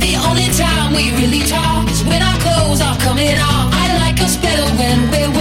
The only time we really talk is when our clothes are coming off. I like us better when we're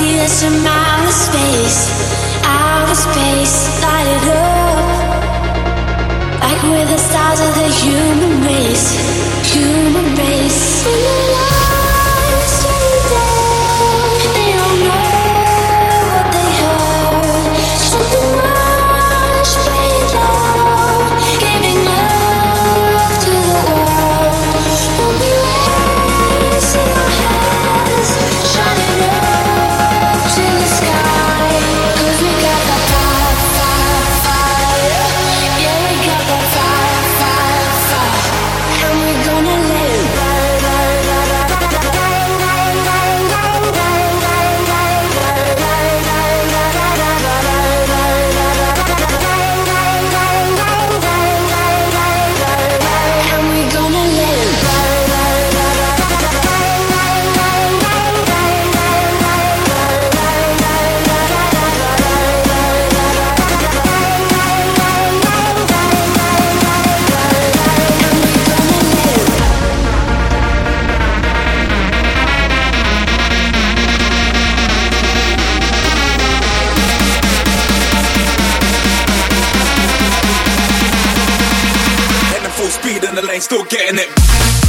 see us outer space, outer space, light it up. Like we're the stars of the human race, human race. ain't still getting it.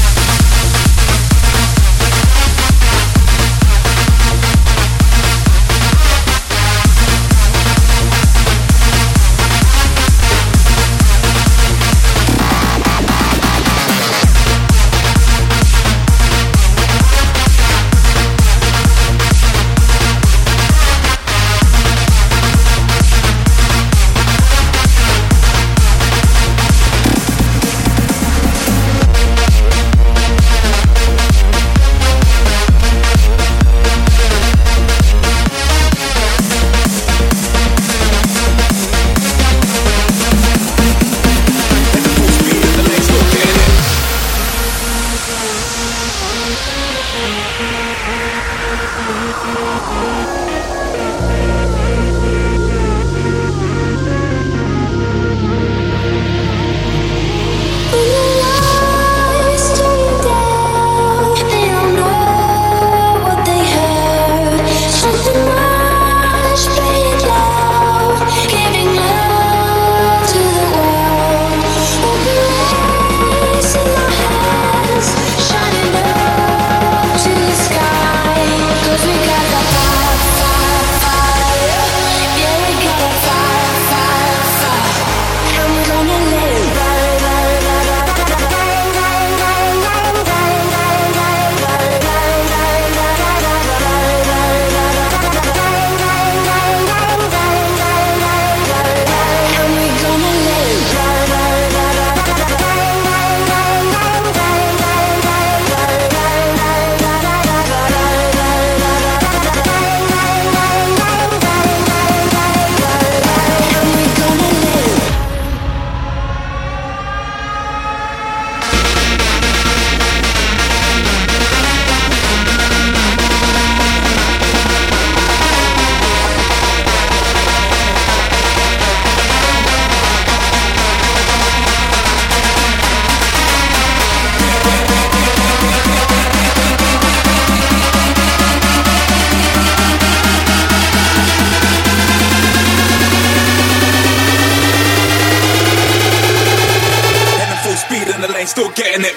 Getting it.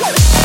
Well